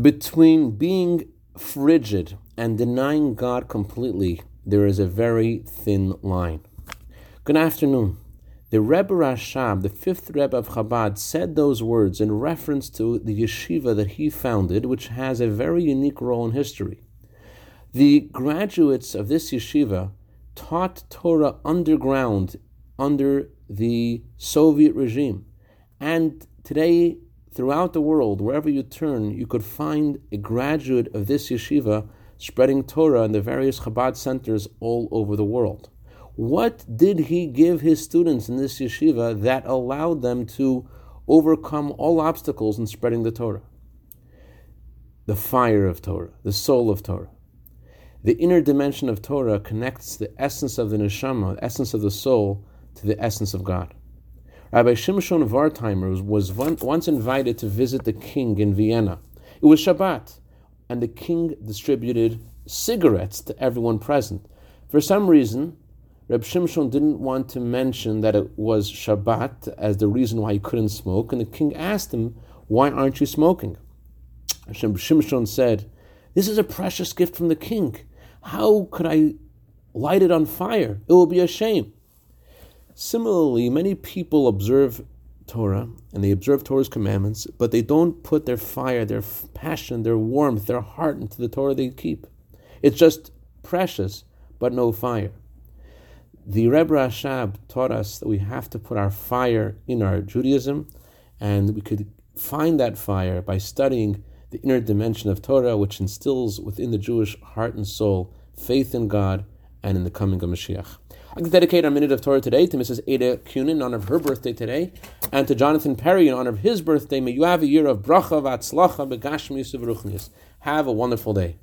Between being frigid and denying God completely, there is a very thin line. Good afternoon. The Rebbe Rashab, the fifth Rebbe of Chabad, said those words in reference to the yeshiva that he founded, which has a very unique role in history. The graduates of this yeshiva taught Torah underground under the Soviet regime. And today, throughout the world, wherever you turn, you could find a graduate of this yeshiva spreading Torah in the various Chabad centers all over the world. What did he give his students in this yeshiva that allowed them to overcome all obstacles in spreading the Torah? The fire of Torah, the soul of Torah. The inner dimension of Torah connects the essence of the neshama, the essence of the soul, to the essence of God. Rabbi Shimshon Wertheimer was once invited to visit the king in Vienna. It was Shabbat, and the king distributed cigarettes to everyone present. For some reason, Reb Shimshon didn't want to mention that it was Shabbat as the reason why he couldn't smoke, and the king asked him, Why aren't you smoking? Reb Shimshon said, This is a precious gift from the king. How could I light it on fire? It will be a shame. Similarly, many people observe Torah and they observe Torah's commandments, but they don't put their fire, their passion, their warmth, their heart into the Torah they keep. It's just precious, but no fire. The Rebbe Rashab taught us that we have to put our fire in our Judaism, and we could find that fire by studying the inner dimension of Torah, which instills within the Jewish heart and soul faith in God and in the coming of Mashiach. I can dedicate our minute of Torah today to Mrs. Ada Kunin in honor of her birthday today, and to Jonathan Perry in honor of his birthday. May you have a year of bracha v'atzlacha begashmi Have a wonderful day.